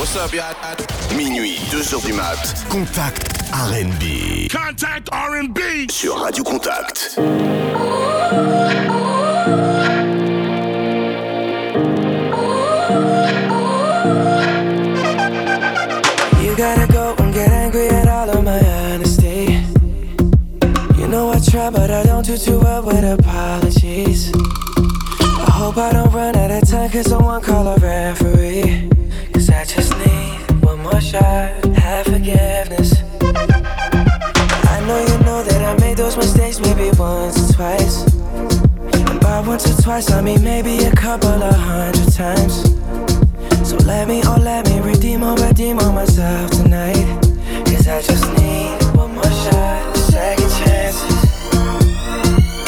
What's up, y'all? Minuit, 2h du mat. Contact R'N'B. Contact R'N'B. Sur Radio Contact. You gotta go and get angry at all of my honesty. You know I try, but I don't do too well with apologies. I hope I don't run out of time, cause someone call a referee. Have forgiveness. I know you know that I made those mistakes maybe once or twice. And by once or twice, I mean maybe a couple of hundred times. So let me, oh let me redeem or redeem on myself tonight. Cause I just need one more shot, second chances.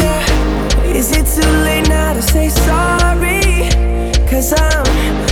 Yeah. Is it too late now to say sorry? Cause I'm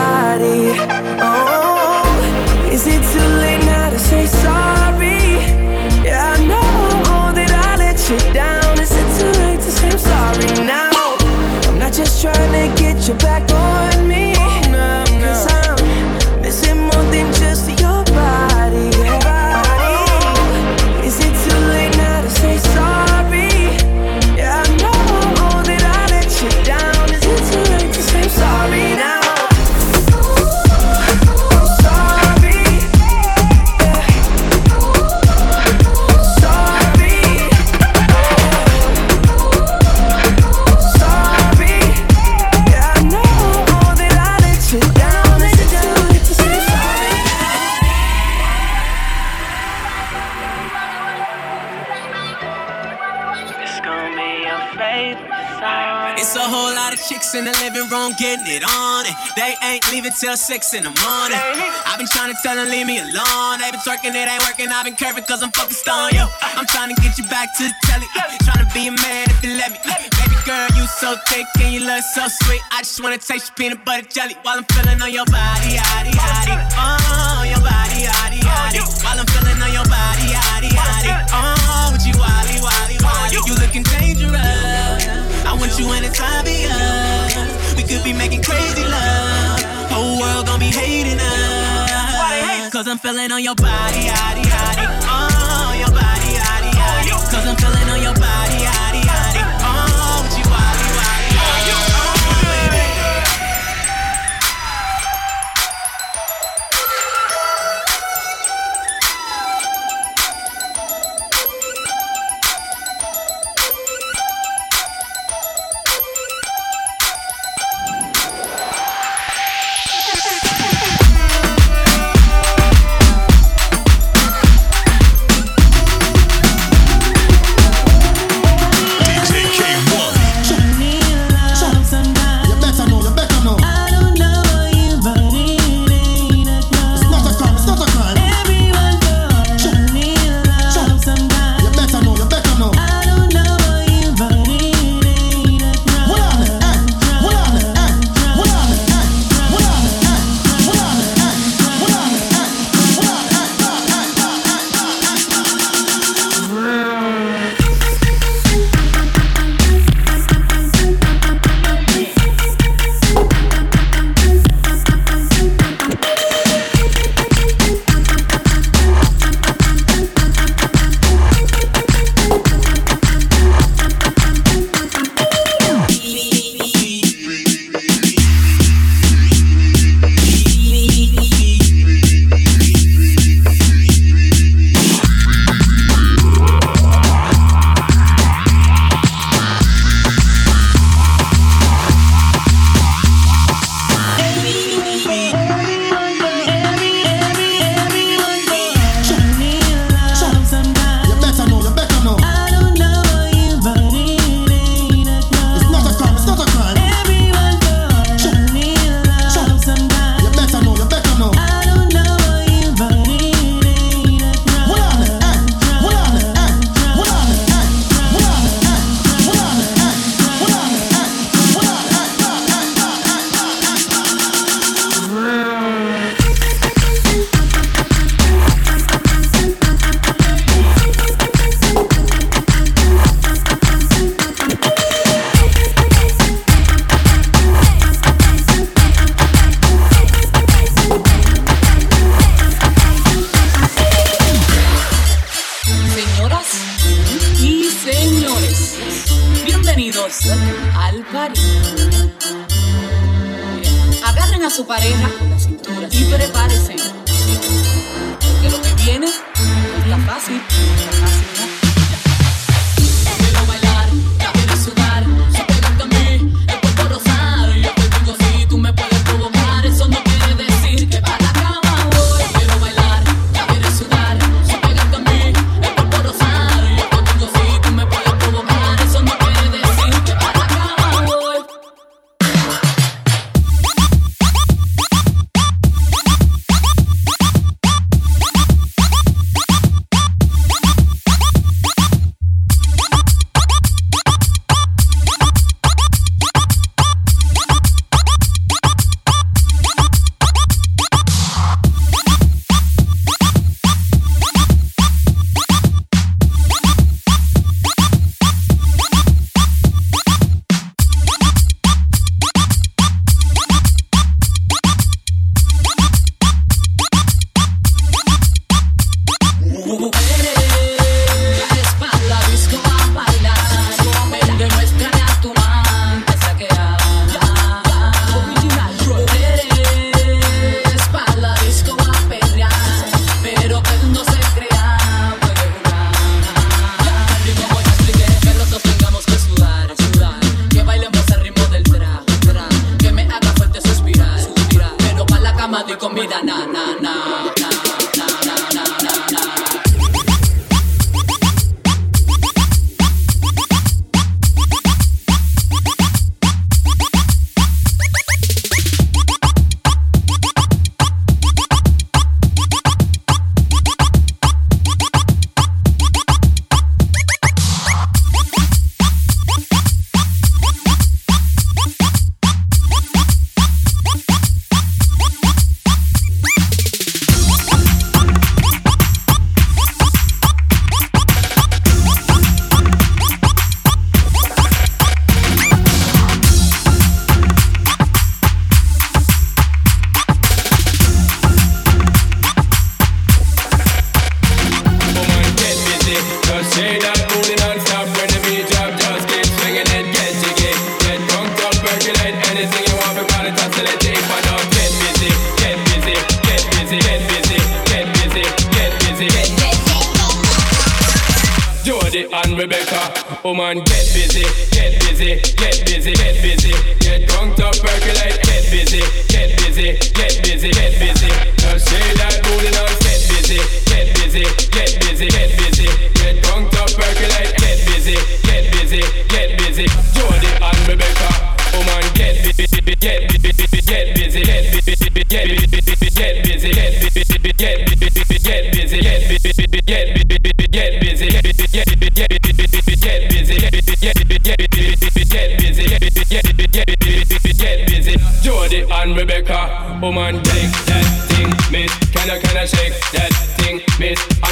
Trying to get you back on me. Room getting it on. And they ain't leaving till six in the morning. I've been trying to tell them leave me alone. They been twerking, it ain't working. I've been curving cause I'm focused on you. I'm trying to get you back to the telly. Trying to be a man if you let me. Baby girl, you so thick and you look so sweet. I just wanna taste your peanut butter jelly while I'm feeling on your body, yaddy, yaddy. Oh, your body, yaddy, yaddy. While I'm feeling on your body, yaddy, yaddy. Oh, with you, wally, wally, wally. You looking dangerous. I want you when it's obvious. We could be making crazy love. Whole world gon' be hating us. Why they hate Cause I'm feeling on your body, yaddy, yaddy. Oh, your body, yaddy, yaddy. Cause I'm feeling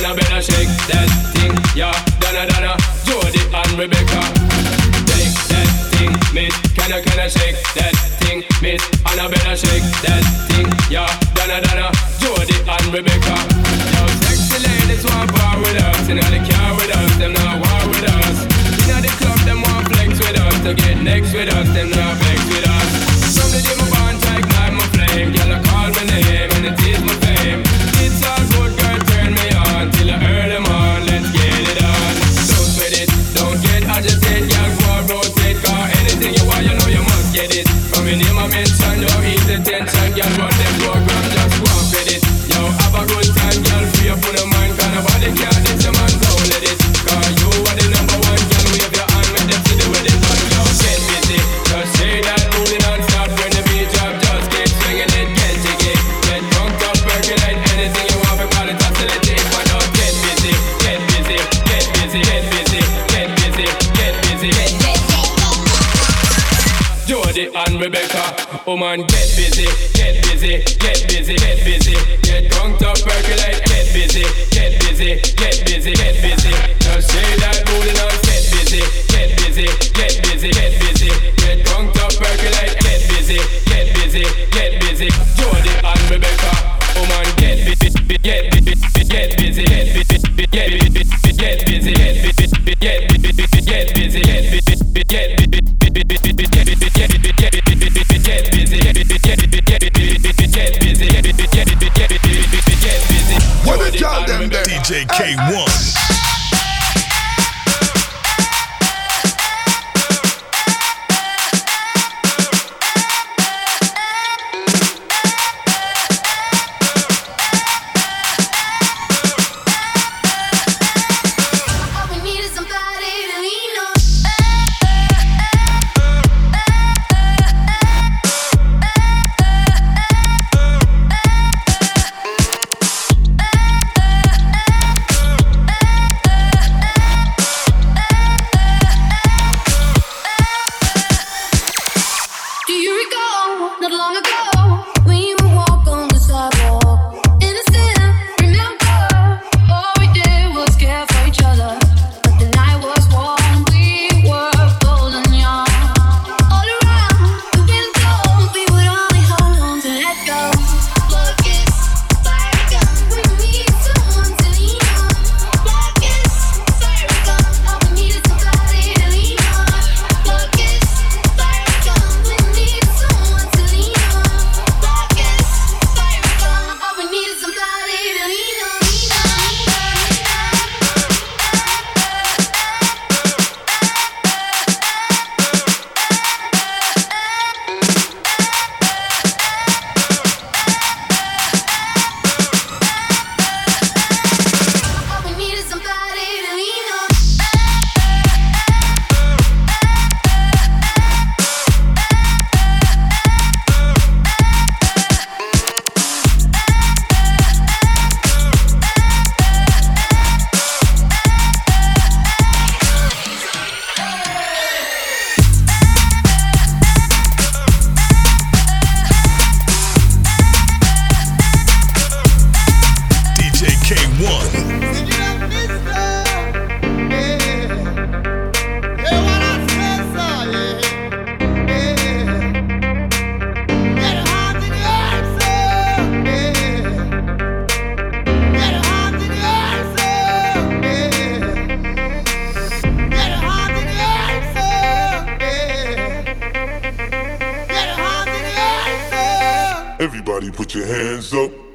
a better shake that thing, yeah. Donna Donna, Jody and Rebecca. Shake that thing, miss. Can I can I shake that thing, miss? And I better shake that thing, yeah. Donna Donna, Jody and Rebecca. Yo, sexy ladies want bar with us, and all the car with us, them not war with us. You know the club, them want flex with us, to get next with us, them not flex. man, get busy, get busy, get hands up.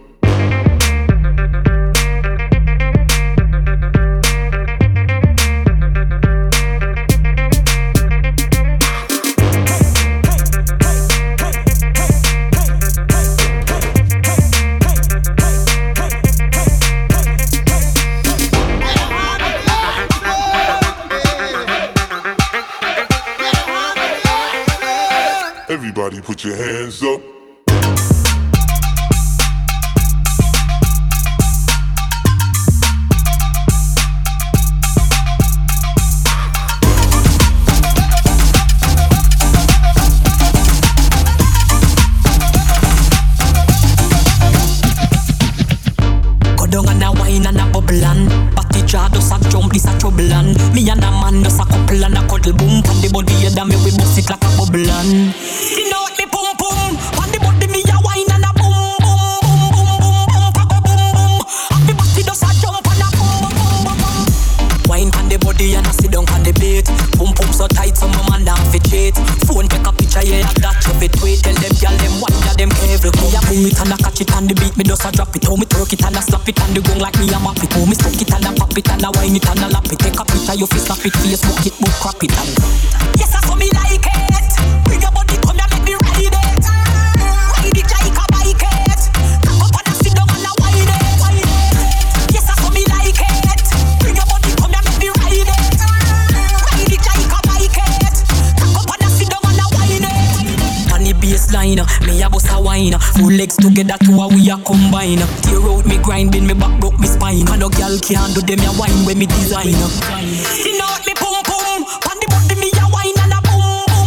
Can't do them ya wine when me design. You know me pum pum, on the body me ya wine and a boom boom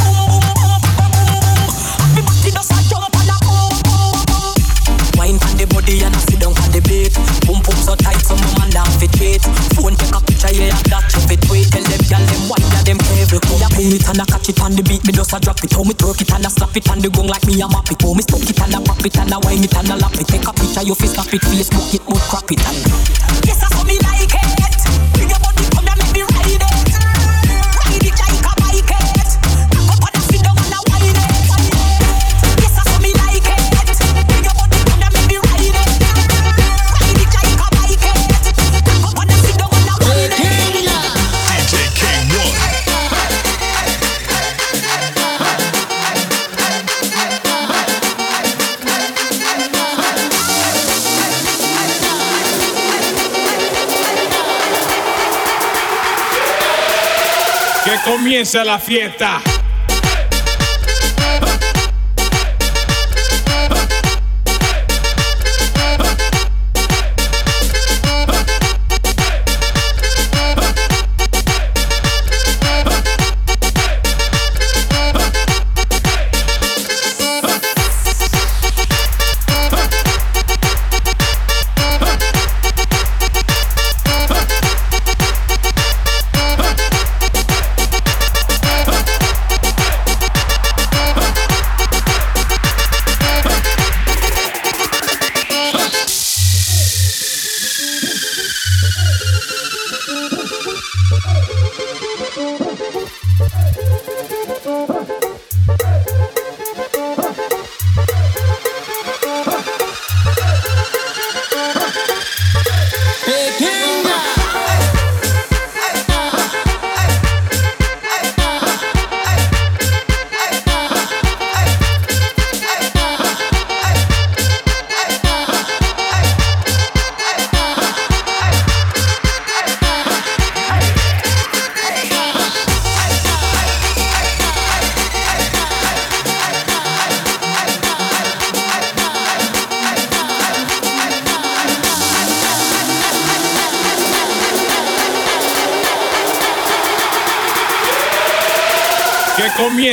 boom boom boom boom. Me body does a jump and a boom boom boom. Wine on the body and a sit down on the bed. Boom boom so tight so my man down fit wait. Phone take a picture yeah that you fit wait. Tell them gyal them wine ya them careful. Me a pull it and a catch it on the beat. Me just a drop it. How me twerk it and a slap it on the gong like me a map it. How me stuck it and a pop it and a wine it and a lap it. Take a picture you fi snap it, Facebook it, but crap it and Que comience la fiesta. Que comience la fiesta.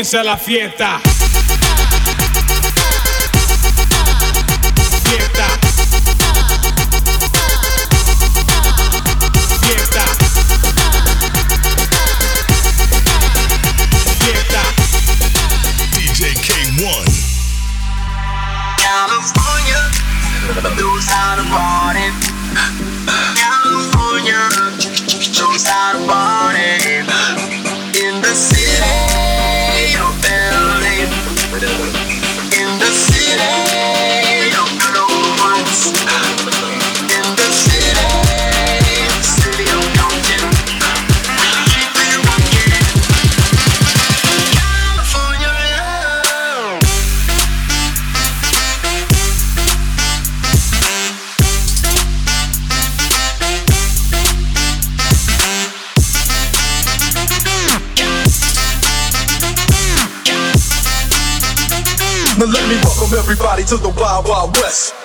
comienza la fiesta. Now let me welcome everybody to the Wild Wild West.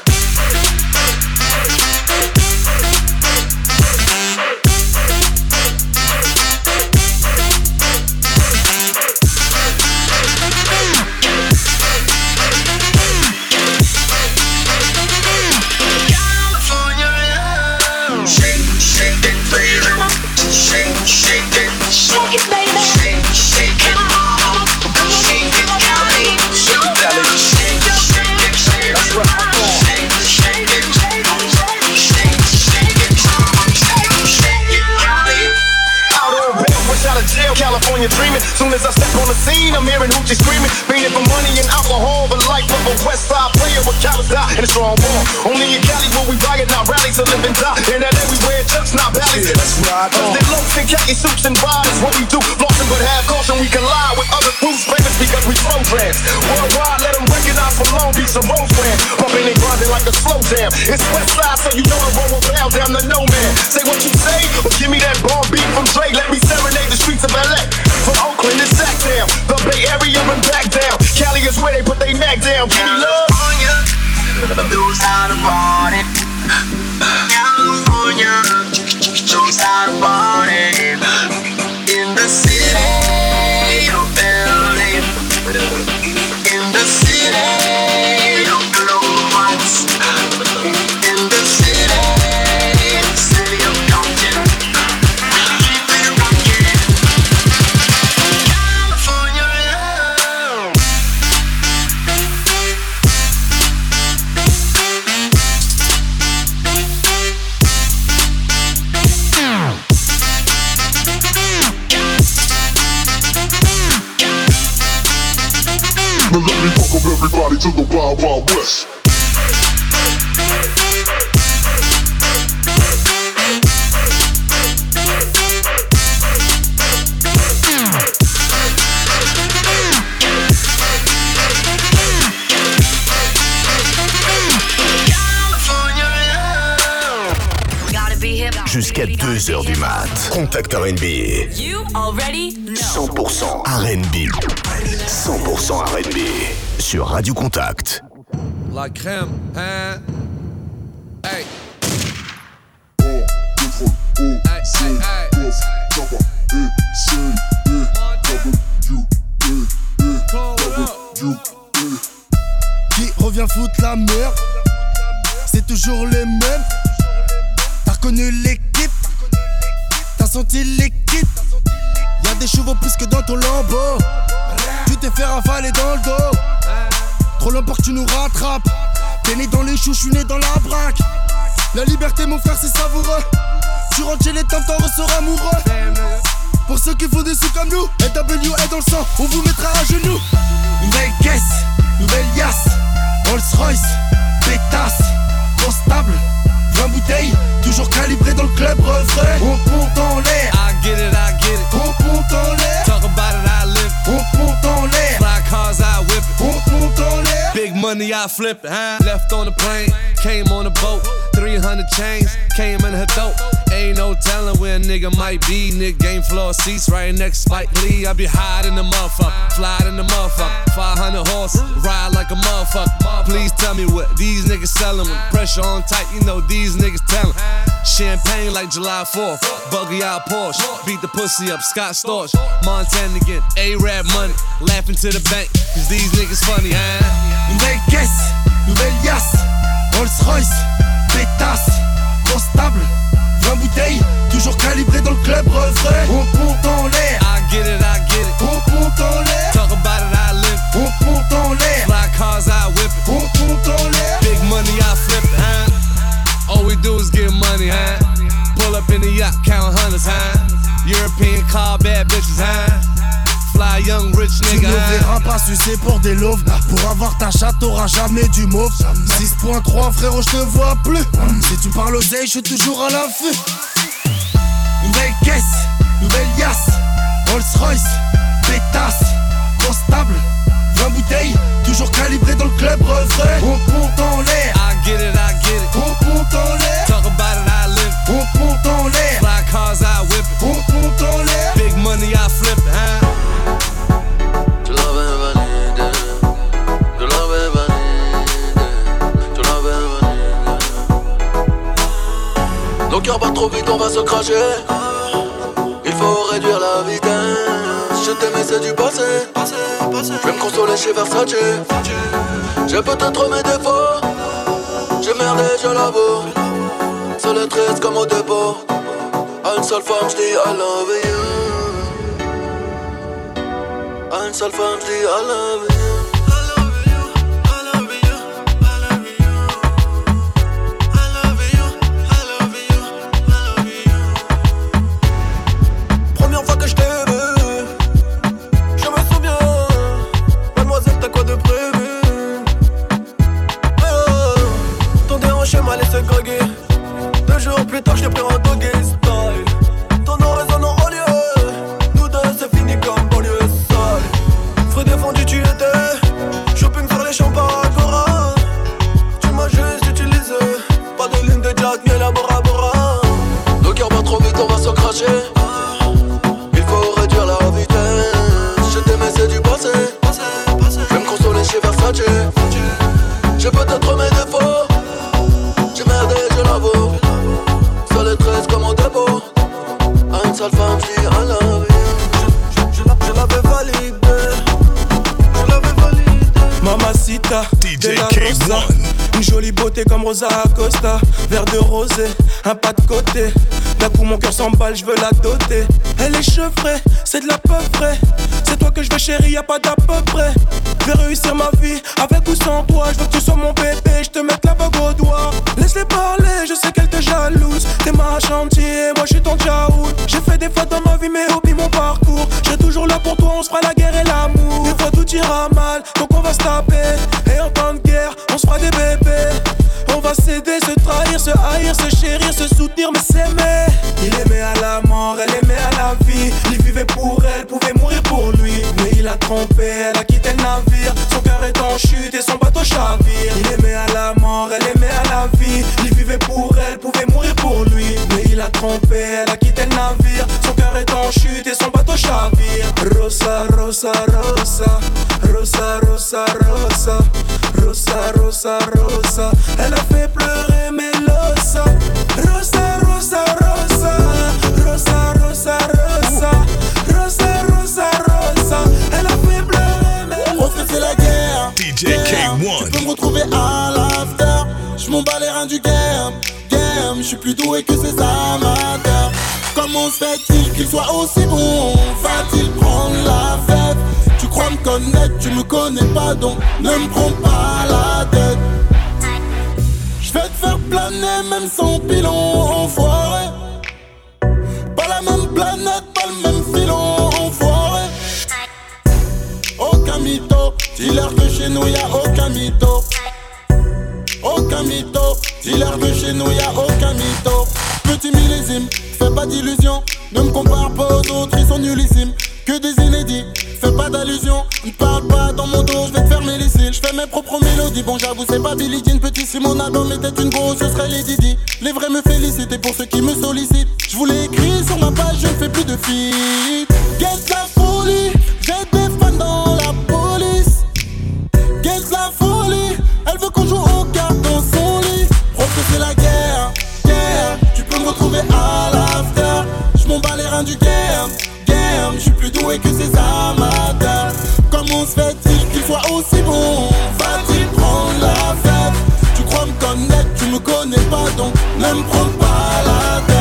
Dreaming. Soon as I step on the scene, I'm hearing hoochie screaming. Fiending for money and alcohol, the life of a West Side player with die in a strong wall. Only in Cali will we riot, not rallies to live and die. In LA we wear chucks, not Ballys. Yeah, that's right. Cause they loafs in khaki suits and Raiders. What we do, flossing but have caution. We collide with other groups, famous because we programs. Worldwide, let them recognize from Long Beach to Rosecrans. Pumping and grinding like a slow jam. It's West Side, so you know I roll around down the no man. Say what you say, or give me that bomb beat from Dre. Let me serenade the streets of LA. From Oakland to Sactown, the Bay Area and back down. Cali is where they put their neck down. Give me love. California knows how to party. California knows how to party. Now let me welcome everybody to the Wild Wild West. jusqu'à 2h du mat. Contact RB. You already. 100% RB. 100% RB. Sur Radio Contact. La crème, hein? Hey. Qui revient foutre la merde C'est toujours les mêmes T'as reconnu l'équipe T'as senti l'équipe des chevaux plus que dans ton lambeau. Tu t'es fait ravaler dans le dos. Trop longtemps que tu nous rattrapes. T'es né dans les choux, j'suis né dans la braque. La liberté mon frère c'est savoureux. Tu rentres chez les temps, t'en ressors amoureux. Pour ceux qui font des sous comme nous LW est dans le sang, on vous mettra à genoux. Nouvelle caisse, nouvelle yasse. Rolls Royce, pétasse. Constable, 20 bouteilles Toujours calibré dans le club refrain On monte en l'air I get it, I get it. On monte en l'air Talk about it, I live. On monte en l'air Fly cars, I whip it. On monte en l'air Big money, I flip it. Huh? Left on the plane, came on a boat. 300 chains, came in her throat. Ain't no telling where a nigga might be. Nigga game floor seats right next to Spike Lee. I be hiding the motherfucker, fly in the motherfucker. 500 horse, ride motherfucker. Please tell me what these niggas selling. When pressure on tight, you know these niggas telling. Champagne like July 4th, buggy out Porsche. Beat the pussy up, Scott Storch. Montana again, A-Rap money. Laughing to the bank, cause these niggas funny, huh? Nouvelle caisse, nouvelle yasse Rolls Royce, pétasse Constable, 20 bouteilles Toujours calibré dans le club refrain On monte en l'air I get it, I get it. L'air Talk about it, I live. L'air Fly cars, I whip it. L'air Big money, I flip it, huh? All we do is get money, huh? Pull up in the yacht, count hundreds, huh? European car, bad bitches, huh? Fly young rich Tu nigga, ne huh? verras pas sucer pour des loaves Pour avoir ta chatte t'auras jamais du mauve 6.3 frérot je te vois plus Si tu parles oseille je suis toujours à l'affût Nouvelle caisse, nouvelle yasse Rolls Royce, pétasse Constable, 20 bouteilles Toujours calibré dans le club refrain On monte en l'air I get it, I get it. On monte en l'air Talk about it, I live. On monte en l'air Fly cars, I whip it. On monte en l'air Big money, I flip it, huh? Tu l'avais validé, tu l'avais validé, tu l'avais validé. Nos cœurs battent trop vite, on va se cracher. Il faut réduire la vitesse. Je t'aimais, c'est du passé. Je vais me consoler chez Versace. J'ai peut-être mes défauts. J'ai merdé, je l'avoue. Seul et triste comme au dépôt. À une seule femme, je dis I love you. À une seule femme, je dis I love you. Comment se fait-il qu'il soit aussi bon? Va-t-il prendre la fête? Tu crois me connaître, tu me connais pas donc ne me prends pas la tête. Je vais te faire planer même sans pilon, enfoiré. Pas la même planète, pas le même filon, enfoiré. Aucun mytho, dis-leur que chez nous y'a aucun mytho. Aucun mytho, dis-leur que chez nous y'a aucun mytho. Fais pas d'illusions, ne me compare pas aux autres, ils sont nullissimes. Que des inédits, fais pas d'allusion, ne parle pas dans mon dos, je vais te fermer les cils. Je fais mes propres mélodies, bon j'avoue c'est pas Billie Jean, petit si mon album était une grosse, ce serait les Didi. Les vrais me félicitent pour ceux qui me sollicitent, je voulais écrire sur ma page, je ne fais plus de feat. Get la folie, j'ai des fans dans la police. Get la folie, elle veut qu'on joue aux cartes dans son lit. C'est la guerre. Du game, game. Je suis plus doué que ces amateurs. Comment se fait-il qu'il soit aussi bon Va-t-il prendre la fête? Tu crois me connaître, tu me connais pas donc ne me prends pas la tête.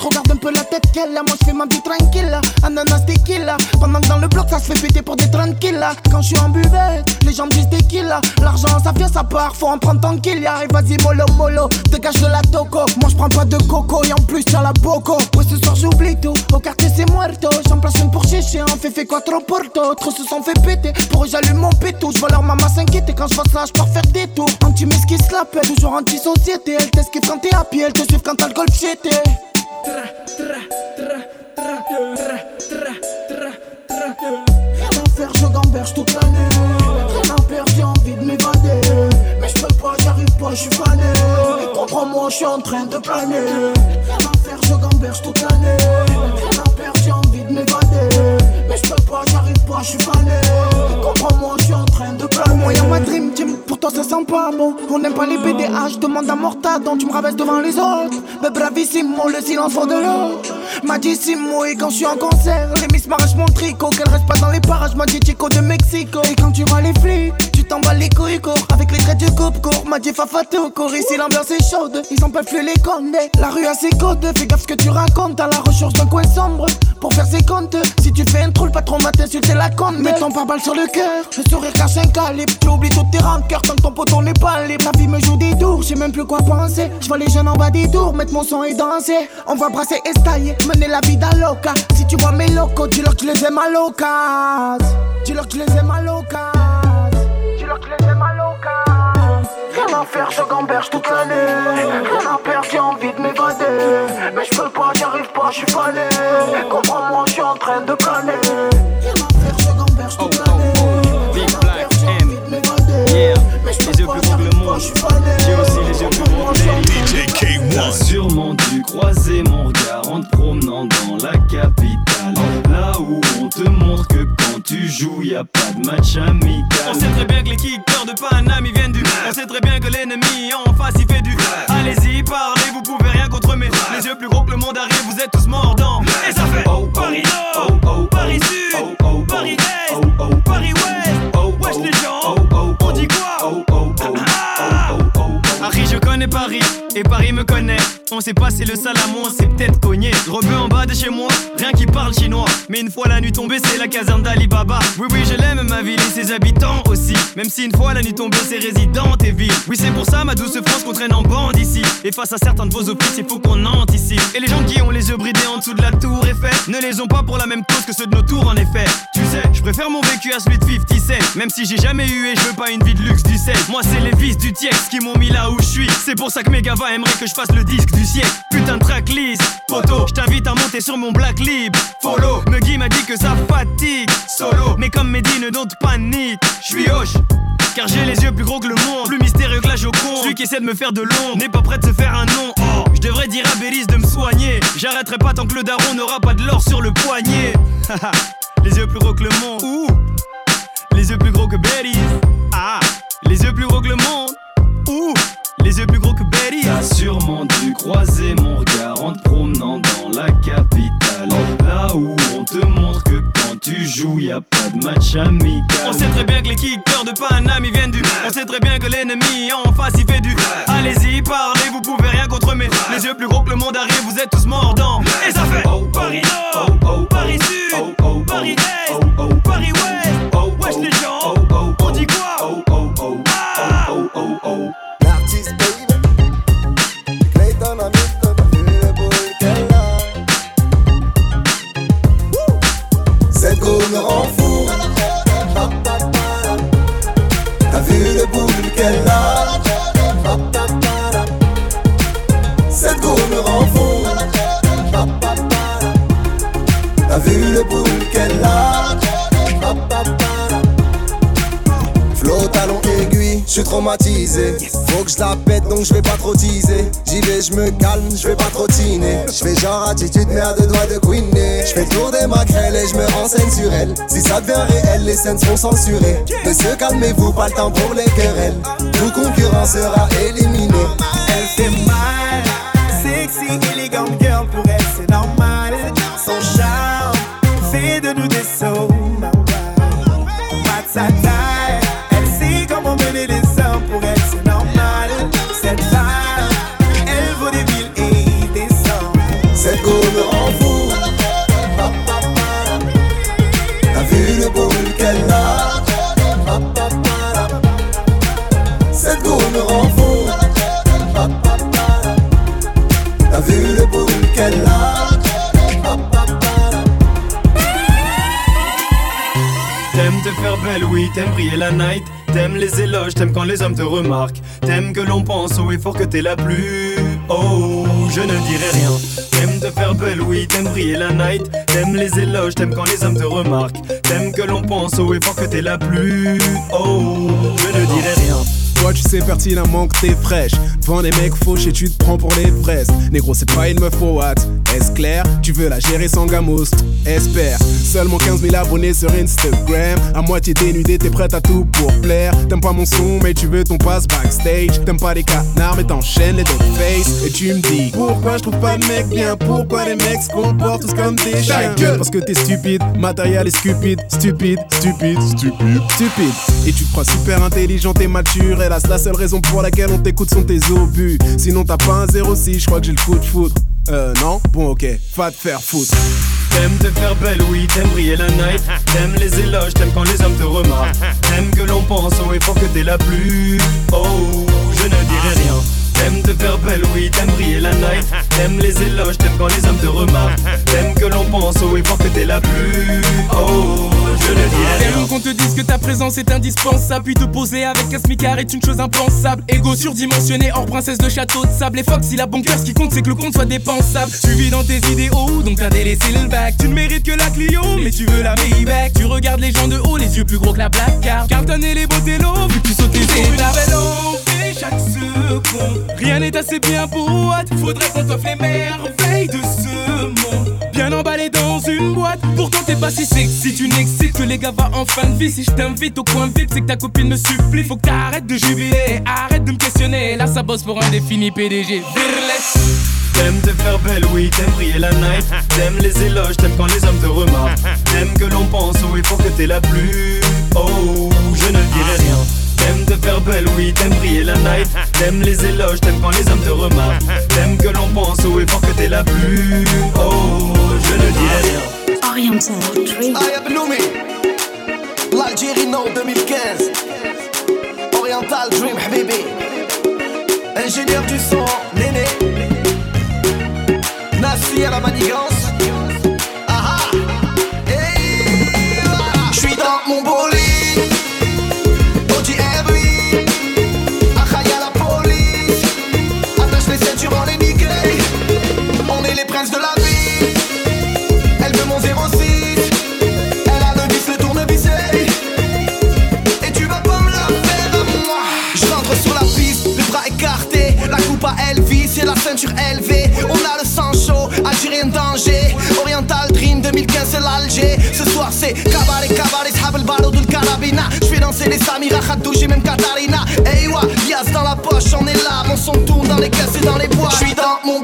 Regarde un peu la tête qu'elle a. Moi je fais ma vie tranquille. Ananas tequila. Pendant que dans le bloc ça se fait péter pour des tranquilles. Quand je suis en buvette Les jambes disent tequila L'argent ça vient ça part. Faut en prendre tant qu'il y a Et vas-y mollo mollo. Dégage de la toco. Moi je prends pas de coco. Et en plus t'as la boco. Ouais ce soir j'oublie tout. Au quartier c'est muerto. J'en place une pour chier On fait fait quoi trop porto. Trop se sont fait péter. Pour eux j'allume mon pétou. Je vois leur maman s'inquiéter. Quand je passe là je faire des tours. Anti-miss qui se la Toujours anti-société. Elle t'esquive quand t'es à pied. Elle te suive quand t'as le pété Rien à faire, je gamberge toute l'année. Rien à j'ai envie de m'évader. Mais je peux pas, j'arrive pas, je suis fané. Contre moi, je suis en train de planer. Rien à faire, je gamberge toute l'année. Rien à j'ai de m'évader. Mais je peux pas, j'arrive pas, je suis fané. Contre moi, je suis en train de planer. Moi, y'a ma dream team, pour toi ça sent pas bon. On n'aime pas les BDH, demande à Mortadon, tu me rabaisses devant les autres. Mais bravissimo, le silence vaut de l'eau. Magissimo, et quand je suis en concert, les miss m'arrachent mon tricot. Qu'elle reste pas dans les parages, m'a dit Chico de Mexico. Et quand tu vois les flics, t'en bats les couilles. Avec les traits du coupe court, m'a dit Fafa tout court. Ici l'ambiance est chaude, ils en peuvent plus les condés. La rue a ses codes, fais gaffe ce que tu racontes. À la recherche d'un coin sombre, pour faire ses comptes. Si tu fais un trou, le patron m'a t'insulté la conne. Mets ton pare-balles sur le cœur, le sourire cache un calibre. Tu oublies toutes tes rancœurs tant que ton poteau n'est pas libre. La vie me joue des tours, j'ai même plus quoi penser. Je vois les jeunes en bas des tours, mettre mon son et danser. On va brasser et stailler, mener la vie loca. Si tu vois mes locaux, dis-leur que je les aime à l'occasion. Dis-leur que je les aime à l'occasion. Rien à faire, je gamberge toute l'année. Rien à perdre, j'ai envie de m'évader. Mais je peux pas, j'y arrive pas, je suis fané. Comprends-moi, je suis en train de planer. Rien à faire, je gamberge toute l'année. Big Black M. Yeah, les yeux plus gros que le monde. J'ai aussi les yeux plus gros que les DJ T'as sûrement dû croiser mon regard en te promenant dans la capitale. Là où on te montre que tu joues, y a pas de match amical. On sait très bien que les kickers de Paname ils viennent du. On sait très bien que l'ennemi en face il fait du. Allez-y, parlez, vous pouvez rien contre mes. Les yeux plus gros que le monde arrive, vous êtes tous mordants. Et ça fait oh, Paris Nord, Paris Sud, Paris Est, Paris Ouest, Et Paris me connaît. On s'est passé le salamon, on s'est peut-être cogné. Rebeu en bas de chez moi, rien qui parle chinois. Mais une fois la nuit tombée, c'est la caserne d'Ali Baba. Oui, oui, je l'aime, ma ville et ses habitants aussi. Même si une fois la nuit tombée, c'est résidents et villes. Oui, c'est pour ça, ma douce France, qu'on traîne en bande ici. Et face à certains de vos offices, il faut qu'on anticipe. Et les gens qui ont les yeux bridés en dessous de la tour Eiffel ne les ont pas pour la même cause que ceux de nos tours, en effet. Tu sais, je préfère mon vécu à celui de 50 Cent. Même si j'ai jamais eu et je veux pas une vie de luxe du sel. Moi, c'est les vices du Tiex qui m'ont mis là où je suis. C'est pour ça que mes gavas aimeraient que je fasse le disque du siècle, putain de tracklist. Photo, je t'invite à monter sur mon black lib. Follow, Nuggy m'a dit que ça fatigue. Solo, mais comme Mehdi ne don't panique. Je suis hoche. Car j'ai les yeux plus gros que le monde, plus mystérieux que la Joconde. Celui qui essaie de me faire de l'ombre n'est pas prêt de se faire un nom. Oh, je devrais dire à Bélis de me soigner. J'arrêterai pas tant que le daron n'aura pas de l'or sur le poignet. les yeux plus gros que le monde. Ouh. Les yeux plus gros que Bélis. Ah, les yeux plus gros que le monde. Ouh. Les yeux plus gros que Betty. T'as sûrement dû croiser mon regard en te promenant dans la capitale. Là où on te montre que quand tu joues y a pas de match amical. On sait très bien que les kickers de Paname ils viennent du On sait très bien que l'ennemi en face il fait du Allez-y parlez vous pouvez rien contre mes Les yeux plus gros que le monde arrive vous êtes tous mordants Et ça fait Paris Nord Paris Sud Paris Est Paris Ouest les scènes seront censurées. Messieurs, calmez-vous, pas le temps pour les querelles. Tout concurrent sera éliminé. Elle fait mal, sexy, élégante girl pour elle quand les hommes te remarquent. T'aimes que l'on pense haut et fort que t'es la plus. Oh, je ne dirai rien. T'aimes te faire belle, oui, t'aimes briller la night. T'aimes les éloges, t'aimes quand les hommes te remarquent. T'aimes que l'on pense haut et fort que t'es la plus. Oh, je ne dirai rien. Toi tu sais pertinemment que t'es fraîche Devant des mecs fauches et tu te prends pour les fraises Négro c'est pas une meuf pour what? Est-ce clair? Tu veux la gérer sans gamos Espère. Seulement 15 000 abonnés sur Instagram. À moitié dénudé t'es prête à tout pour plaire. T'aimes pas mon son mais tu veux ton passe backstage T'aimes pas les canards mais t'enchaînes les dog face. Et tu me dis Pourquoi je trouve pas de mec bien? Pourquoi les mecs se comportent tous comme des chiens? Parce que t'es stupide Matériel est stupide Stupide Stupide Stupide. Stupide. Et tu te crois super intelligent et mature. Hélas la seule raison pour laquelle on t'écoute sont tes Sinon t'as pas un 06 je crois que j'ai le coup de foudre Euh non? Bon ok Va te faire foutre T'aimes te faire belle, oui, t'aimes briller la night. T'aimes les éloges, t'aimes quand les hommes te remarquent. T'aimes que l'on pense haut et fort que t'es la plus. Oh, je ne dirai rien. T'aimes te faire belle, oui, t'aimes briller la night. T'aimes les éloges, t'aimes quand les hommes te remarquent. T'aimes que l'on pense haut et fort que t'es la plus. Oh, je ne dirai rien. T'aimes qu'on te dise que ta présence est indispensable Puis te poser avec un smicard est une chose impensable Ego surdimensionné hors princesse de château de sable Et Fox il a bon cœur ce qui compte c'est que le compte soit dépensable Tu vis dans tes idéaux donc t'as délaissé le bac Tu ne mérites que la Clio mais tu veux la Maybach Tu regardes les gens de haut les yeux plus gros que la Black Card Carlton et les Botello vu que tu sautes fait chaque seconde. Rien n'est assez bien pour what Faudrait qu'on t'offre les merveilles de ce monde. Bien emballé dans une boîte. Pourtant t'es pas si sexy. Tu n'excites que les gars va en fin de vie. Si je t'invite au coin vite c'est que ta copine me supplie. Faut que t'arrêtes de jubiler. Arrête de me questionner. Là ça bosse pour un défini PDG Virless T'aimes te faire belle, oui, t'aimes briller la night. T'aimes les éloges, t'aimes quand les hommes te remarquent. T'aimes que l'on pense et fort que t'es la plus. Oh, je ne dirai rien. T'aimes te faire belle, oui, t'aimes briller la night. T'aimes les éloges, t'aimes quand les hommes te remarquent. T'aimes que l'on pense haut et fort que t'es la plus. Oh, je ne dirai rien. Oriental Dream. L'Algérie Nord 2015. Oriental Dream, Habibi. Ingénieur du son, ceinture élevée. On a le sang chaud, Algérien danger. Oriental Dream 2015, c'est l'Alger. Ce soir, c'est cabaret, cabaret, Habel Baro du Carabina. Je fais danser les Samira, Khadouji, même Katarina. Hey, wa, Yas dans la poche, on est là. Mon son tourne dans les caisses et dans les bois. Je suis dans mon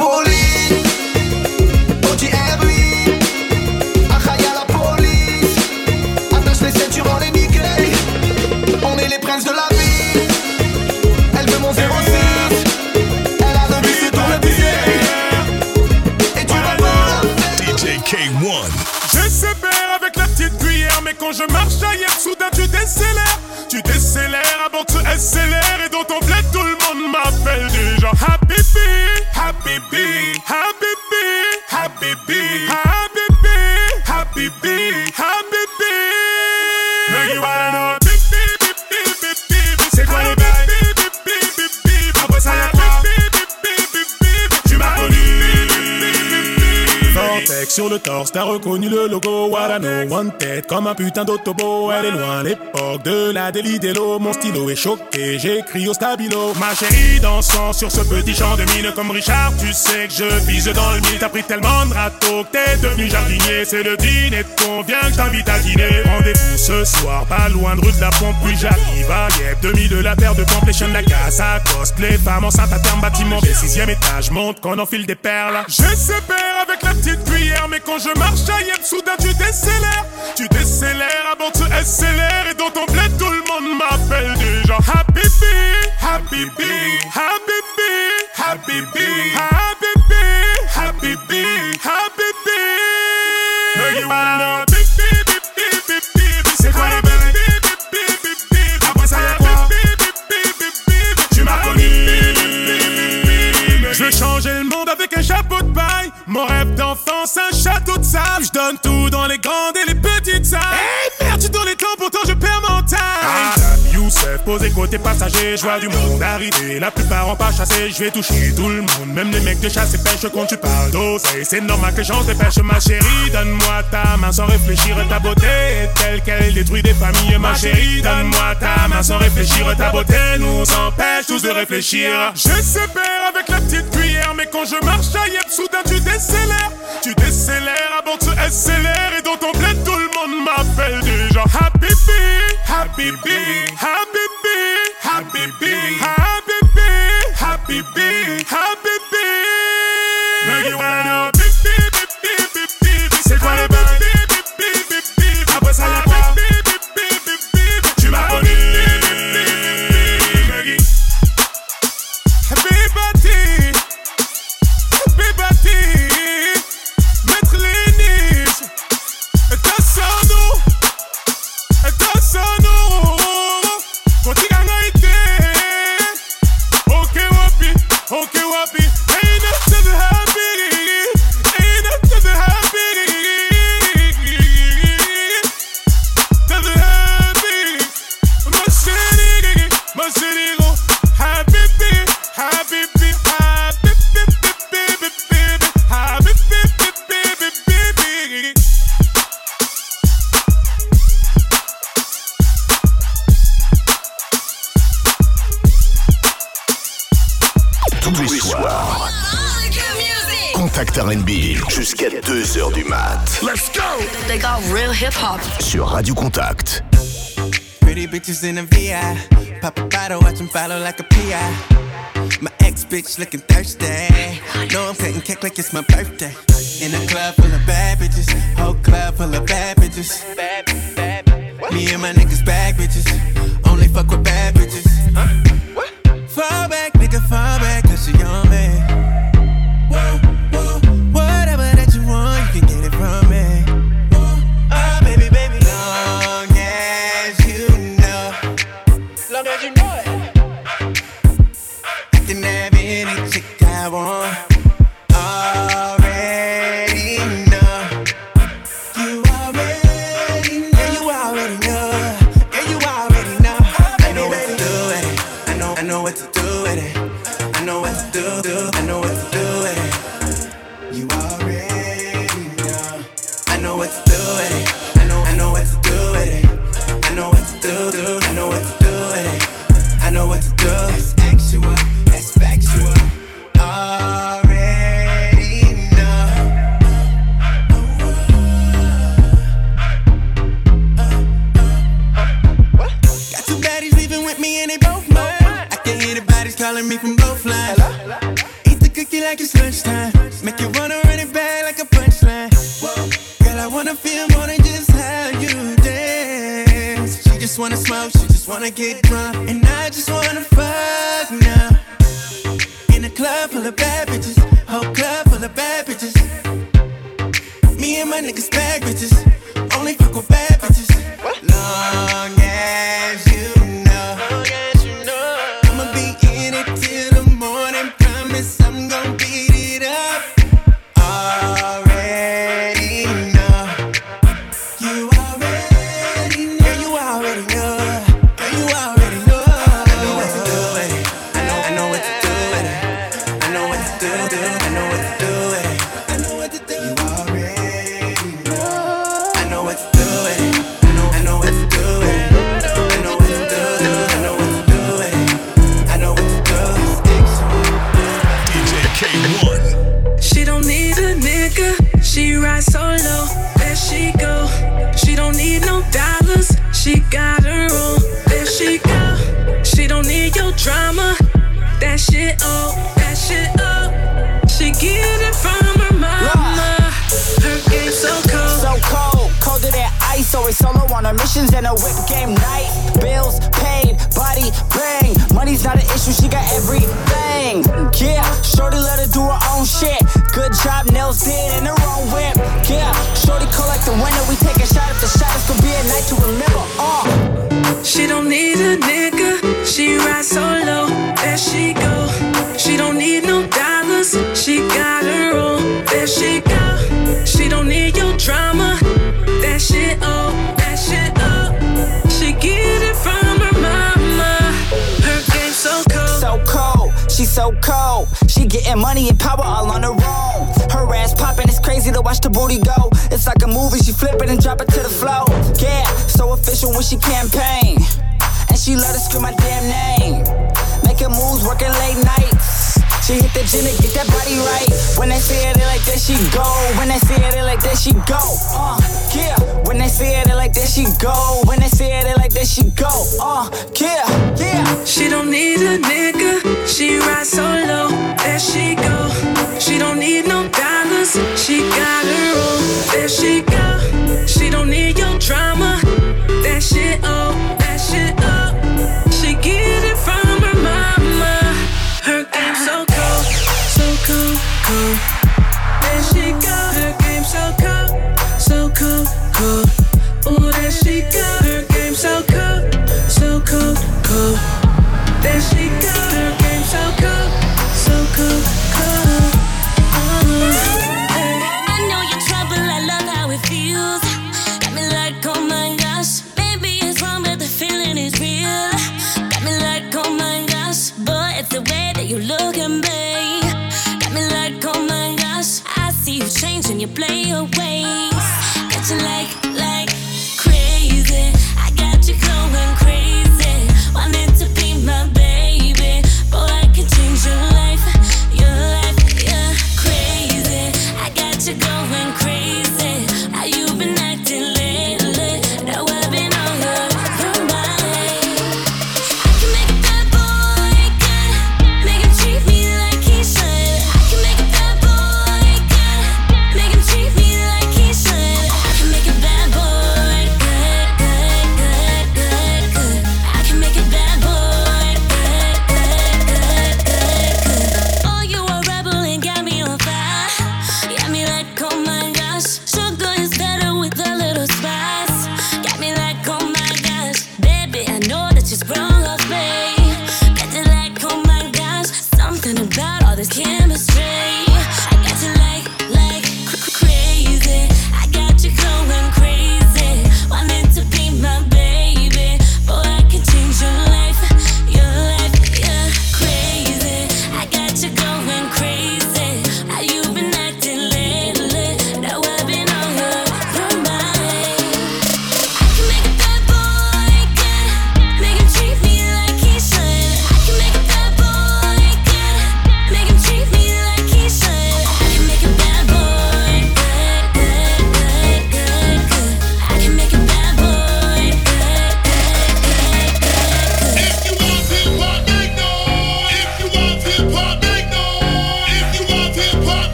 t'as reconnu le logo Warano tête comme un putain d'autobo Elle est loin l'époque de la délit d'Elo Mon stylo est choqué, j'écris au stabilo. Ma chérie dansant sur ce petit champ de mine Comme Richard, tu sais que je vise dans le mille. T'as pris tellement de râteaux que t'es devenu jardinier. C'est le dîner de convient que t'invite à dîner. Rendez-vous ce soir, pas loin de rue de la pompe Puis j'arrive. À Yep, demi de la paire de complétion de la casa Coste. Les femmes enceintes à terme bâtiment Des sixième étage, monte qu'on enfile des perles. Je sais faire avec la petite cuillère, mais quand je marche à Yep, soudain tu décélères. Tu décélères avant tu accélères, et dans ton bled, tout le monde m'appelle déjà. Happy Bee, Happy Bee, Happy Bee, Happy Bee, Happy Bee, Happy Bee, Happy Bee. You de posé côté passager Je vois du monde arriver, la plupart ont pas chassé Je vais toucher tout le monde, même les mecs de chasse et pêche Quand tu parles d'oseille, c'est normal que j'en dépêche Ma chérie, donne-moi ta main sans réfléchir Ta beauté est telle qu'elle détruit des familles Ma chérie, donne-moi ta main sans réfléchir Ta beauté nous empêche tous de réfléchir. Je sais faire avec la petite cuillère, mais quand je marche à Yep, soudain tu décélères. Tu décélères avant que tu accélères, et dans ton bled, tout le monde m'appelle déjà. Happy Bee, Happy Bee, Happy Radio Contact. Pretty bitches in a VI. Pop a bottle, watch them follow like a PI. My ex bitch looking thirsty. Know I'm cutting cake like it's my birthday. In a club full of bad bitches. Whole club full of bad bitches. Me and my niggas bad bitches. Only fuck with calling me from both lines. Eat the cookie like it's lunchtime. Make you wanna run it back like a punchline. Girl, I wanna feel more than just how you dance. She just wanna smoke, she just wanna get drunk. And I just wanna fuck now. In a club full of bad bitches. Whole club full of bad bitches. Me and my niggas bad bitches. Only fuck with bad bitches. On missions and a whip game night. Bills paid, body bang. Money's not an issue, she got everything. Yeah, shorty let her do her own shit. Good job, nails did in her own whip. Yeah, shorty cold like the winter. We take a shot if the shot is gonna be a night to remember. Uh. She don't need a nigga. She rides solo. There she go. Cold. She getting money and power all on her own. Her ass popping, it's crazy to watch the booty go. It's like a movie, she flip it and drop it to the floor. Yeah, so official when she campaign. And she let her scream my damn name. Making moves, working late nights. She hit the gym to get that body right. When they see it, they like that she go. When they see it, they like that she go. Uh, yeah. When they see it, they like that she go. When they see it, they like that she go. Uh, yeah, yeah. She don't need a nigga. She rides solo. There she go. She don't need no dollars. She got her own. There she go. She don't need your drama. That shit oh, she. Her game so cold, so cold, cold. Ooh, there she go.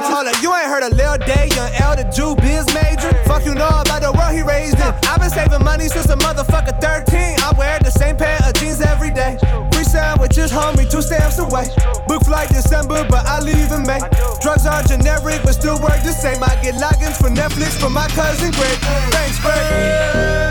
Way. Hold up, you ain't heard a Lil Day, young L, the Jew biz major. Fuck you know about the world he raised in. I've been saving money since a motherfucker 13. I wear the same pair of jeans every day. Free sandwiches, homie, two stamps away. Book flight December, but I leave in May. Drugs are generic, but still work the same. I get logins for Netflix from my cousin Greg. Thanks, Greg.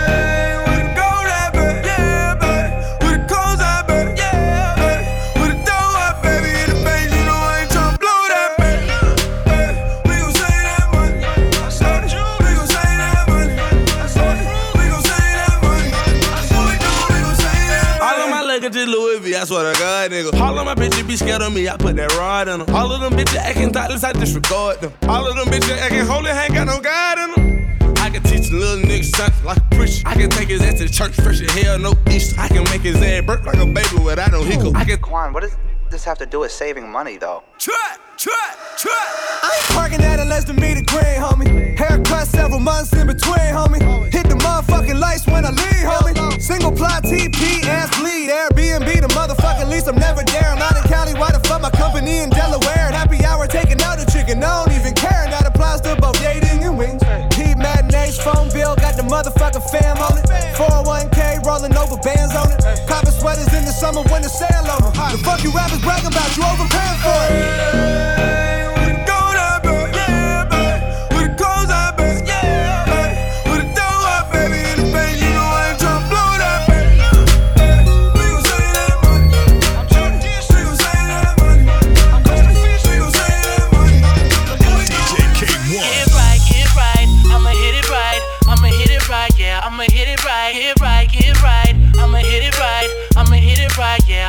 I swear to God, nigga. All of my bitches be scared of me, I put that rod in them. All of them bitches acting thoughtless, I disregard them. All of them bitches acting holy, ain't got no God in them. I can teach a little nigga something like a preacher. I can take his ass to church fresh as hell, no Easter. I can make his ass burp like a baby without no hiccup. I can. Quan, what does this have to do with saving money, though? Try, try, try. I ain't parking at a less than meter green, homie. Haircut several months in between, homie. Hit the motherfucking lights when I leave, homie. Single ply TP, ass bleed. Airbnb, the motherfucking lease. I'm never there. I'm out in Cali. Why the fuck my company in Delaware? And happy hour taking out a chicken. I don't even care. And that applies to both dating and wings. Heat matinees, phone bill. Got the motherfucking fam on it. 401k rolling over bands on it. Copper sweaters in the summer when the sale over. The fuck you rappers bragging about? You overpaying for it.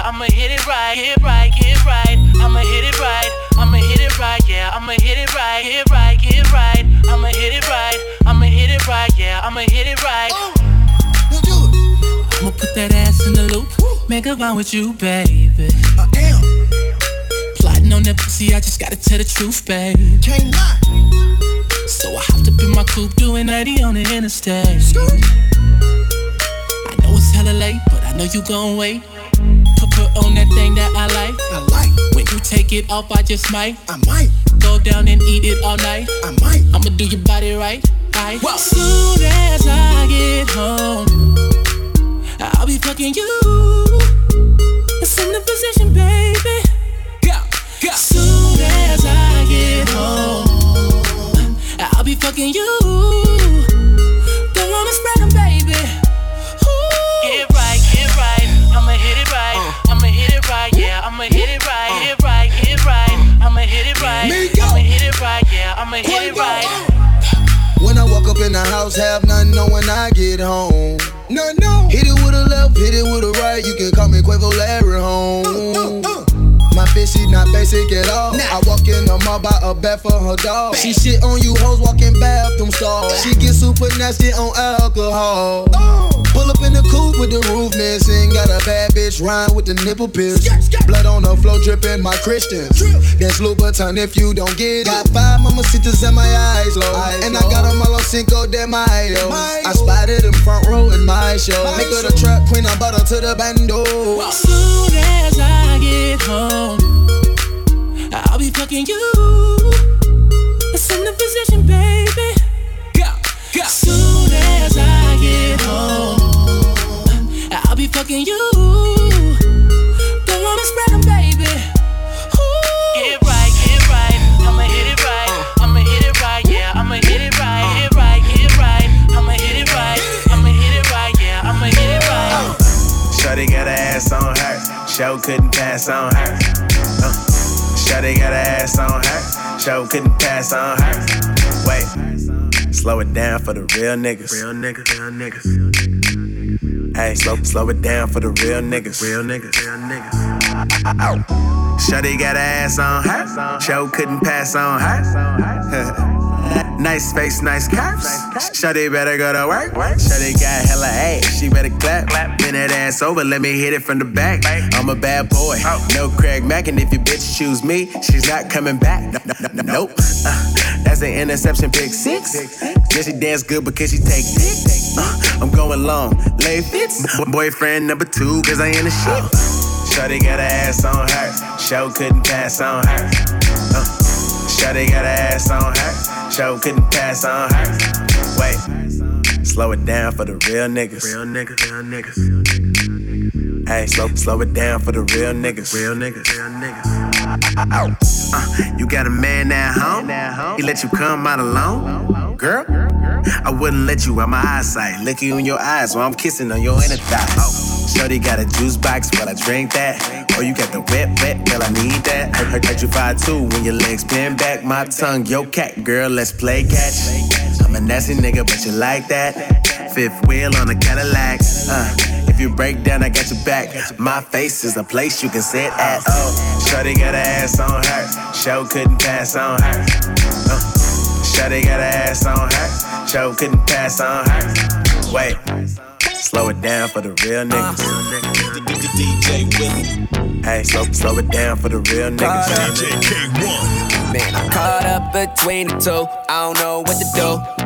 I'ma hit it right, hit right, get right. I'ma hit it right, I'ma hit it right, yeah. I'ma hit it right, hit right, get right. I'ma hit it right, I'ma hit it right, yeah. I'ma hit it right. I'ma put that ass in the loop, make a run with you, baby. I am. Plotting on that pussy, I just gotta tell the truth, baby. Can't lie. So I hopped up in my coupe, doing 90 on the interstate. I know it's hella late, but I know you gon' wait. On that thing that I like. I like. When you take it off, I just might. I might. Go down and eat it all night. I might. I'ma do your body right. right. Soon as I get home, I'll be fucking you. Assume the position, baby. Go, go. Soon as I get home. I'll be fucking you. I'ma hit it right, hit right, get right. I'ma hit it right. I'ma hit it right, yeah. I'ma hit it right. When I walk up in the house, have nothing know when I get home. No, no. Hit it with a left, hit it with a right. You can call me Quavo Larry home. Oh, oh, oh. My bitch, she not basic at all. Nah. I walk in the mall, buy a bed for her dog. Bam. She shit on you hoes, walking bathroom stall. She get super nasty on alcohol. Oh. Pull up in the coupe with the roof missing. Got a bad bitch rhyme with the nipple pierce. Blood on the floor dripping my Christians. That's Louboutin if you don't get it. Got five mamacitas in my eyes low. Eyes and. I got them all on Cinco de Mayo. I spotted them front row in my show. Make her the trap queen, I bought her to the bando. Soon as I get home. I'll be fucking you. Assume the position, baby. Go, go. Soon as I get home, I'll be fucking you. Show couldn't pass on her. Uh, Shorty got her ass on her. Show couldn't pass on her. Wait, slow it down for the real niggas. Real niggas, real niggas. Hey, slow, slow it down for the real niggas. Real niggas, real niggas. Shorty got her ass on her. Show couldn't pass on her. Nice face, nice curves. Shawty better go to work. Shawty got hella ass, she better clap. Bend that ass over, let me hit it from the back. I'm a bad boy, no Craig Mack, and if your bitch choose me, she's not coming back. No, no, no, nope. Uh, that's an interception pick six. Yeah, she dance good because she take dick. Uh, I'm going long, lay fits. Boyfriend number two, cause I ain't a shit. Shawty got her ass on her, show couldn't pass on her. Uh, Shawty got her ass on her, show couldn't pass on her. Wait, slow it down for the real niggas. Real niggas, real niggas. Hey, slow, slow it down for the real niggas. Real niggas, real niggas. Uh, you got a man at home? He let you come out alone? Girl, I wouldn't let you out my eyesight. Look you in your eyes while I'm kissing on your inner thighs. Oh, Shorty got a juice box, while I drink that. Oh, you got the wet, wet, girl, I need that. Heard, heard, you fight too when your legs bend back. My tongue, yo cat, girl, let's play catch. I'm a nasty nigga, but you like that. Fifth wheel on a Cadillac. Uh, if you break down, I got your back. My face is a place you can sit at. Oh, Shorty got her ass on her. Show couldn't pass on her. Uh, Shorty got her ass on her. Show couldn't pass on her. Wait, slow it down for the real niggas. Uh. DJ Willie. Hey, slow, slow it down for the real niggas. DJ Kay-One. Man, I'm caught up between the two. I don't know what to do.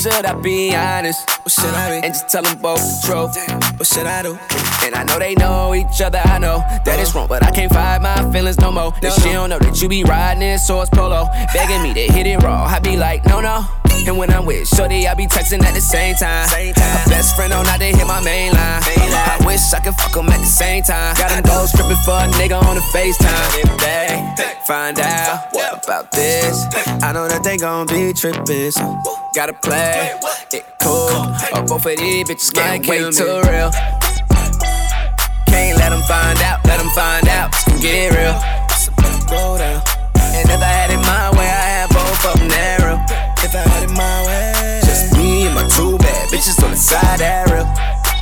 Should I be honest? What should I be? And just tell them both the truth. What should I do? And I know they know each other. I know that it's wrong, but I can't fight my feelings no more. That she don't know that you be riding in source polo, begging me to hit it raw. I be like, no, no. And when I'm with Shorty, I be texting at the same time. Same time. My best friend on not to hit my main line. Main line. I wish I could fuck them at the same time. Got them gold stripping for a nigga on the FaceTime. If they find out what about this, I know that they gon' be tripping. So gotta play it cool. Or both of these bitches might way too real. Can't let them find out, let them find out. It's gonna get real. It's about to go down. And if I had it my way, I had both of them narrow. If I had it my way, just me and my two bad bitches on the side that real.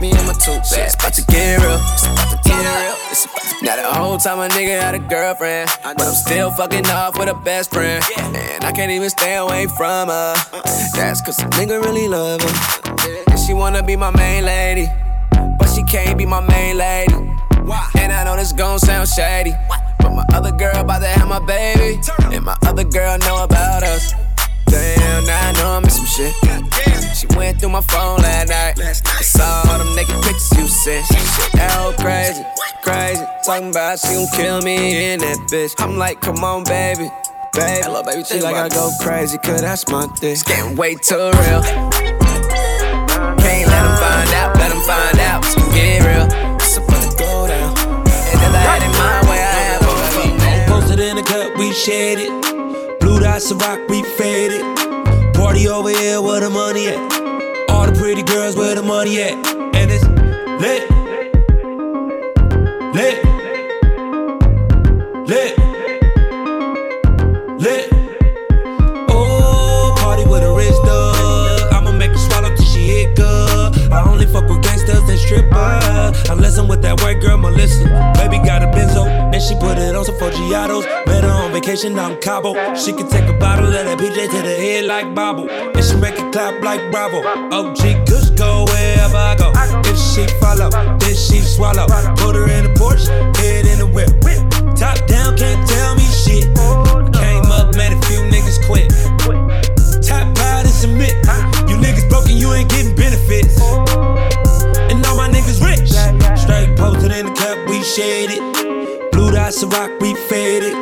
Me and my two bad, it's about to get real. It's about to get real. It's about to now the whole time a nigga had a girlfriend, but I'm still fucking off with a best friend, and I can't even stay away from her. Uh-uh. That's cause a nigga really love her, and she wanna be my main lady, but she can't be my main lady. Why? And I know this gon' sound shady, but my other girl about to have my baby, and my other girl know about us. Damn, now I know I'm in some shit. She went through my phone last night. I saw all them naked pictures you sent. That whole crazy, crazy. Talking about she gon' kill me in that bitch. I'm like, come on, baby. Baby, Hello, baby, she like I go crazy, cause that's my thing. It's getting way too real. Find out. It's gonna get real. It's about to go down. And I had it my way, I have both of them. Posted in the cup, we shared it. Blue dots of rock, we faded. Party over here, where the money at? All the pretty girls, where the money at? And it's. Lit. Lit. Unless I'm with that white girl, Melissa. Baby got a benzo, and she put it on some Forgiatos. Met her on vacation in Cabo. She can take a bottle of that PJ to the head like Bobble. And she make it clap like Bravo. OG Kush go wherever I go. If she follow, then she swallow. Put her in the Porsche, head in the whip. Top down, can't tell me shit. Came up, made a few niggas quit. Top out and submit. You niggas broken, you ain't getting benefits. In the cup, we shared it. Blue dots of rock, we faded.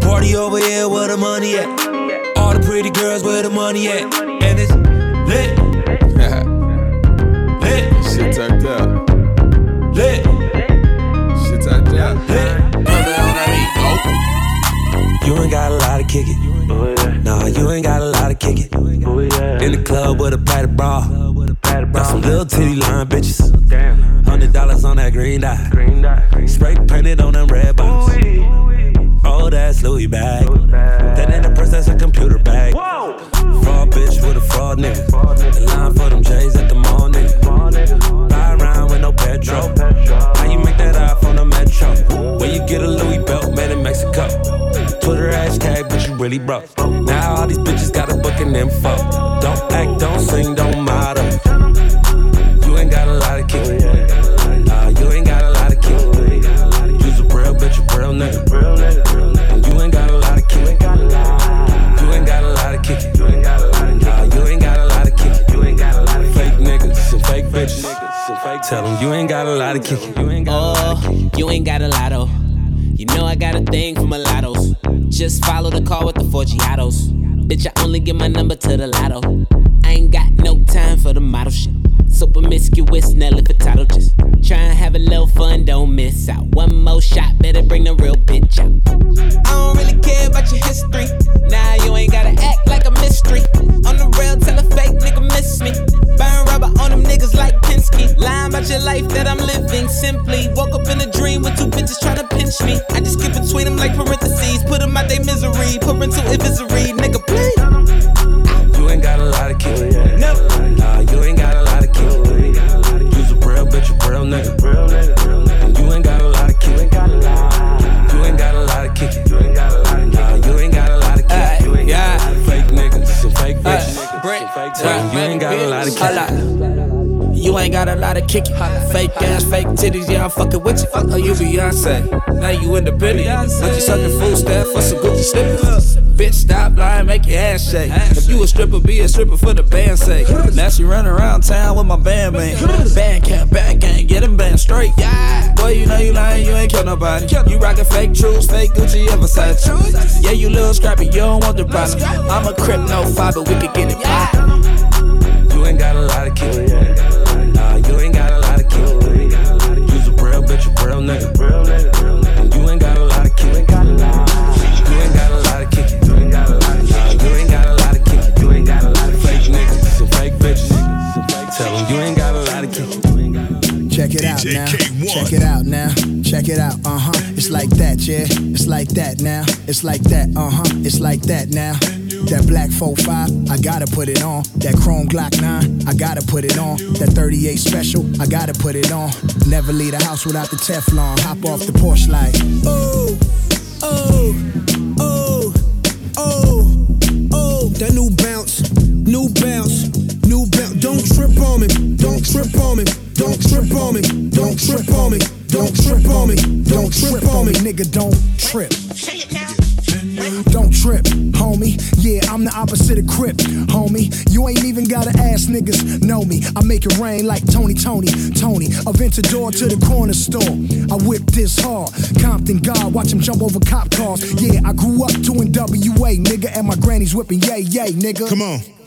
Party over here, where the money at? All the pretty girls, where the money at? And it's lit. lit. Shit turned up. You ain't got a lot of kick it. Oh, nah, you ain't got a lot of kick it. Oh, in the club with a padded bra. Got some little titty line bitches. Hundred dollars on that green dot. Spray painted on them red bottoms. Oh, that's Louis bag. That ain't a purse, that's a computer bag. Fraud bitch with a fraud nigga. The line for them J's at the mall nigga. Buy around with no petrol. How you make that eye from the metro? Where you get a Louis belt made in Mexico? Really rough. Now all these bitches got a booking info. Don't act, don't sing, don't model. You ain't got a lot of kick. Nah, you ain't got a lot of kick. You's a real bitch, a real nigga. And you ain't got a lot of kick. You ain't got a lot of kick. Nah, you ain't got a lot of kick. You ain't got a lot of fake niggas and fake bitches. Tell you ain't got a lot of kick. Oh, you ain't got a lot of. You ain't got a lotto. You know I got a thing for mulattoes. Just follow the call with the Forgiatos. Bitch, I only give my number to the lotto. I ain't got no time for the model shit. So promiscuous, Nelly Furtado. Just try and have a little fun, don't miss out. One more shot, better bring the real bitch out. I don't really care about your history. Nah, you ain't gotta act like a mystery. On the real, tell a fake nigga miss me. On them niggas like Pinsky. Lying about your life that I'm living simply. Woke up in a dream with two bitches trying to pinch me. I just skip between them like parentheses. Put them out their misery. Parental advisory, nigga, please. You ain't got a lot of kick it. Fake ass, fake titties, yeah, I'm fucking with you. Oh, you Beyonce. Now you independent. But you sucking food stamp for some Gucci slippers. Bitch, stop lying, make your ass shake. If you a stripper, be a stripper for the band's sake. Now she run around town with my band. Band camp, band gang, get them band straight. Boy, you know you lying, you ain't kill nobody. You rockin' fake truths, fake Gucci, ever Versace. Yeah, you little scrappy, you don't want the problem. I'm a crip, no fiber, we could get it poppin'. You ain't got a lot of kick. Nah, you ain't got a lot of kick. You's a real bitch, a real nigga. And you ain't got a lot of kick. You ain't got a lot of kick. Nah, you ain't got a lot of kick. You ain't got a lot of fake niggas and fake bitches. Tell 'em you ain't got a lot of kick. Check it out now. Check it out now. Check it out. Uh huh. It's like that, yeah. It's like that now. It's like that. Uh huh. It's like that now. That black 4-5, I gotta put it on. That chrome Glock 9, I gotta put it on. That 38 special, I gotta put it on. Never leave the house without the Teflon. Hop off the porch like, oh, oh, oh, oh, oh. That new bounce, new bounce, new bounce. Don't trip on me, don't trip on me, don't trip on me, don't trip on me, don't trip on me, don't trip on me, nigga, don't trip. Don't trip, homie. Yeah, I'm the opposite of Crip, homie. You ain't even gotta ask niggas, know me. I make it rain like Tony, Tony, Tony. Aventador to the corner store. I whip this hard. Compton God, watch him jump over cop cars. Yeah, I grew up to WA, nigga, and my granny's whipping yay, yay, nigga. Come on.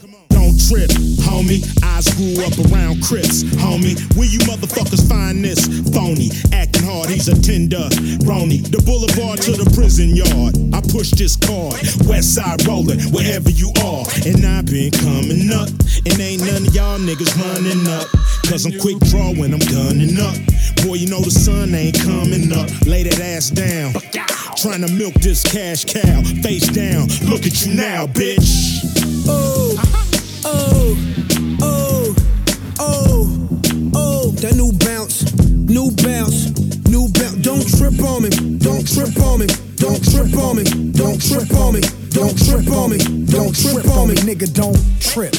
Don't trip, homie. I grew up around Crips, homie. Where you motherfuckers find this? Phony, acting hard, he's a tender. Rony, the boulevard to the prison yard. I push this card, west side rolling, wherever you are. And I've been coming up, and ain't none of y'all niggas running up. Cause I'm quick draw when I'm gunning up. Boy, you know the sun ain't coming up. Lay that ass down. Trying to milk this cash cow. Face down, look at you now, bitch. Oh, uh-huh. Oh, oh, oh, oh. That new bounce, new bounce, new bounce. Don't trip on me, don't trip on me, don't trip on me, don't trip on me, don't trip on me, don't trip on me, nigga, don't trip.